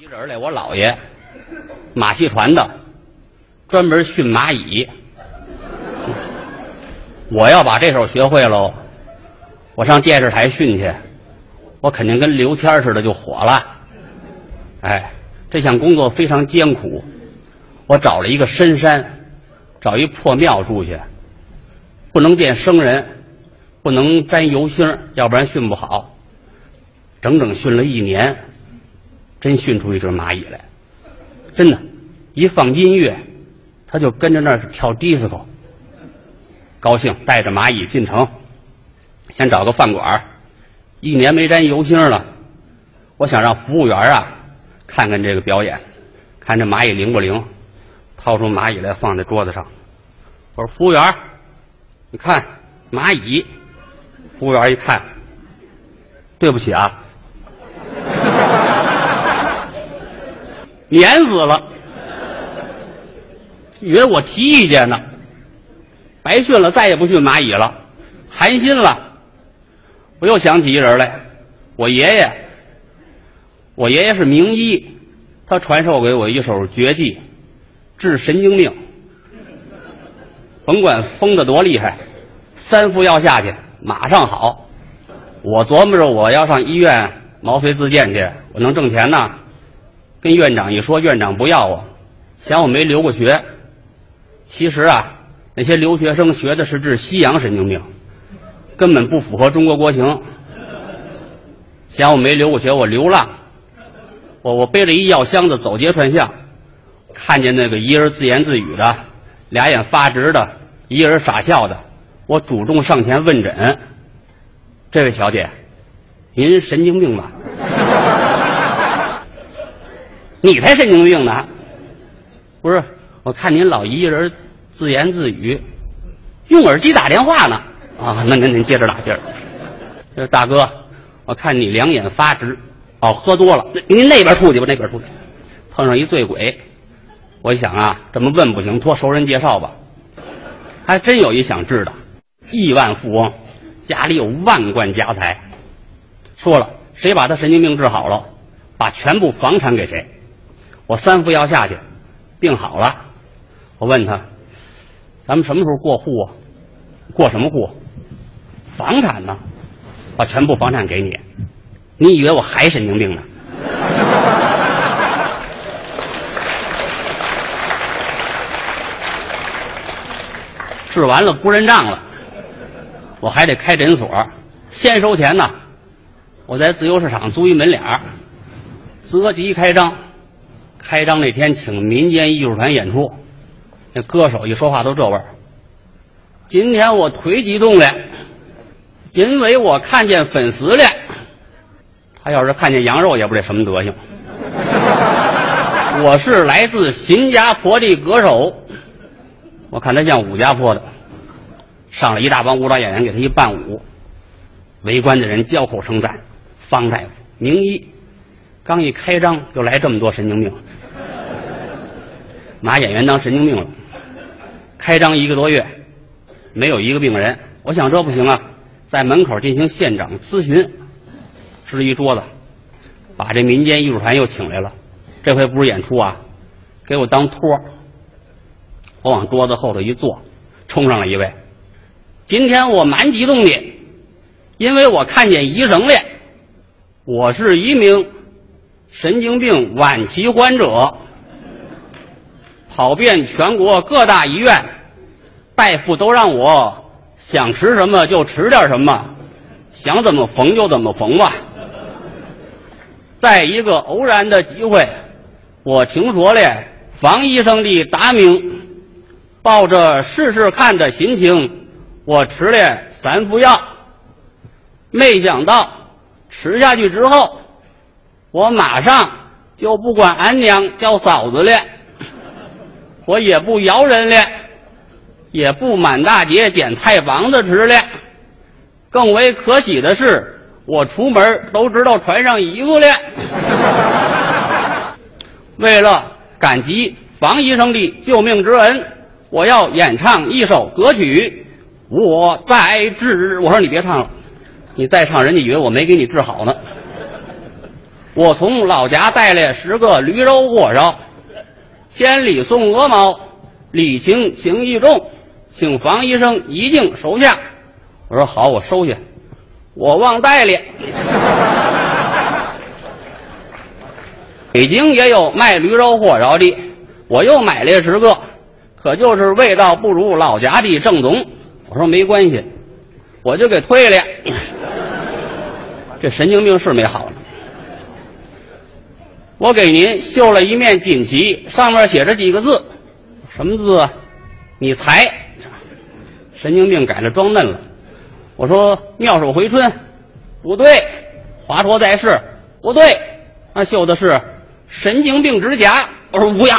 一人来，我姥爷马戏团的，专门训蚂蚁。我要把这手学会喽，我上电视台训去，我肯定跟刘谦似的就火了。哎，这项工作非常艰苦，我找了一个深山，找一破庙住去，不能见生人，不能沾油星，要不然训不好。整整训了一年，真训出一只蚂蚁来，真的，一放音乐，他就跟着那儿跳迪斯科。高兴，带着蚂蚁进城，先找个饭馆一年没沾油星了，我想让服务员啊看看这个表演，看这蚂蚁灵不灵，掏出蚂蚁来放在桌子上。我说服务员，你看蚂蚁。服务员一看，对不起啊。碾死了，以为我提意见呢，白训了，再也不训蚂蚁了，寒心了。我又想起一人来，我爷爷，我爷爷是名医，他传授给我一手绝技，治神经病。甭管疯的多厉害，三副药下去马上好。我琢磨着我要上医院毛遂自荐去，我能挣钱呢。跟院长一说，院长不要我，嫌我没留过学。其实啊，那些留学生学的是治西洋神经病，根本不符合中国国情。嫌我没留过学，我流浪，我我背着一药箱子走街串巷，看见那个一人自言自语的，俩眼发直的，一人傻笑的，我主动上前问诊：“这位小姐，您神经病吧？”你才神经病呢！不是，我看您老一人自言自语，用耳机打电话呢。啊，那您您接着打，接着。大哥，我看你两眼发直，哦，喝多了。您那边出去吧，那边出去。碰上一醉鬼，我想啊，这么问不行，托熟人介绍吧。还真有一想治的，亿万富翁，家里有万贯家财。说了，谁把他神经病治好了，把全部房产给谁。我三副药下去，病好了。我问他：“咱们什么时候过户啊？过什么户？房产呢？把全部房产给你。你以为我还神经病呢？” 治完了不认账了，我还得开诊所，先收钱呢。我在自由市场租一门脸儿，择吉开张。开张那天，请民间艺术团演出，那歌手一说话都这味儿。今天我忒激动了，因为我看见粉丝了。他要是看见羊肉，也不知道什么德行。我是来自新加坡的歌手，我看他像武家坡的，上了一大帮舞蹈演员给他一伴舞，围观的人交口称赞。方大夫，名医。刚一开张就来这么多神经病，拿演员当神经病了。开张一个多月，没有一个病人。我想这不行啊，在门口进行现场咨询，支一桌子，把这民间艺术团又请来了。这回不是演出啊，给我当托。我往桌子后头一坐，冲上来一位。今天我蛮激动的，因为我看见医生了。我是一名。神经病晚期患者跑遍全国各大医院，大夫都让我想吃什么就吃点什么，想怎么缝就怎么缝吧。在一个偶然的机会，我听说了方医生的大名，抱着试试看的心情，我吃了三副药，没想到吃下去之后。我马上就不管俺娘叫嫂子了，我也不摇人了，也不满大街捡菜房子吃了。更为可喜的是，我出门都知道穿上衣服了。为了感激王医生的救命之恩，我要演唱一首歌曲。我在治，我说你别唱了，你再唱，人家以为我没给你治好呢。我从老家带来十个驴肉火烧，千里送鹅毛，礼轻情意重，请房医生一定收下。我说好，我收下。我忘带了。北京也有卖驴肉火烧的，我又买了十个，可就是味道不如老家的正宗。我说没关系，我就给退了。这神经病是没好呢。我给您绣了一面锦旗，上面写着几个字，什么字？你猜神经病改了装嫩了。我说妙手回春，不对；华佗在世，不对。那绣的是神经病指甲。我说不要。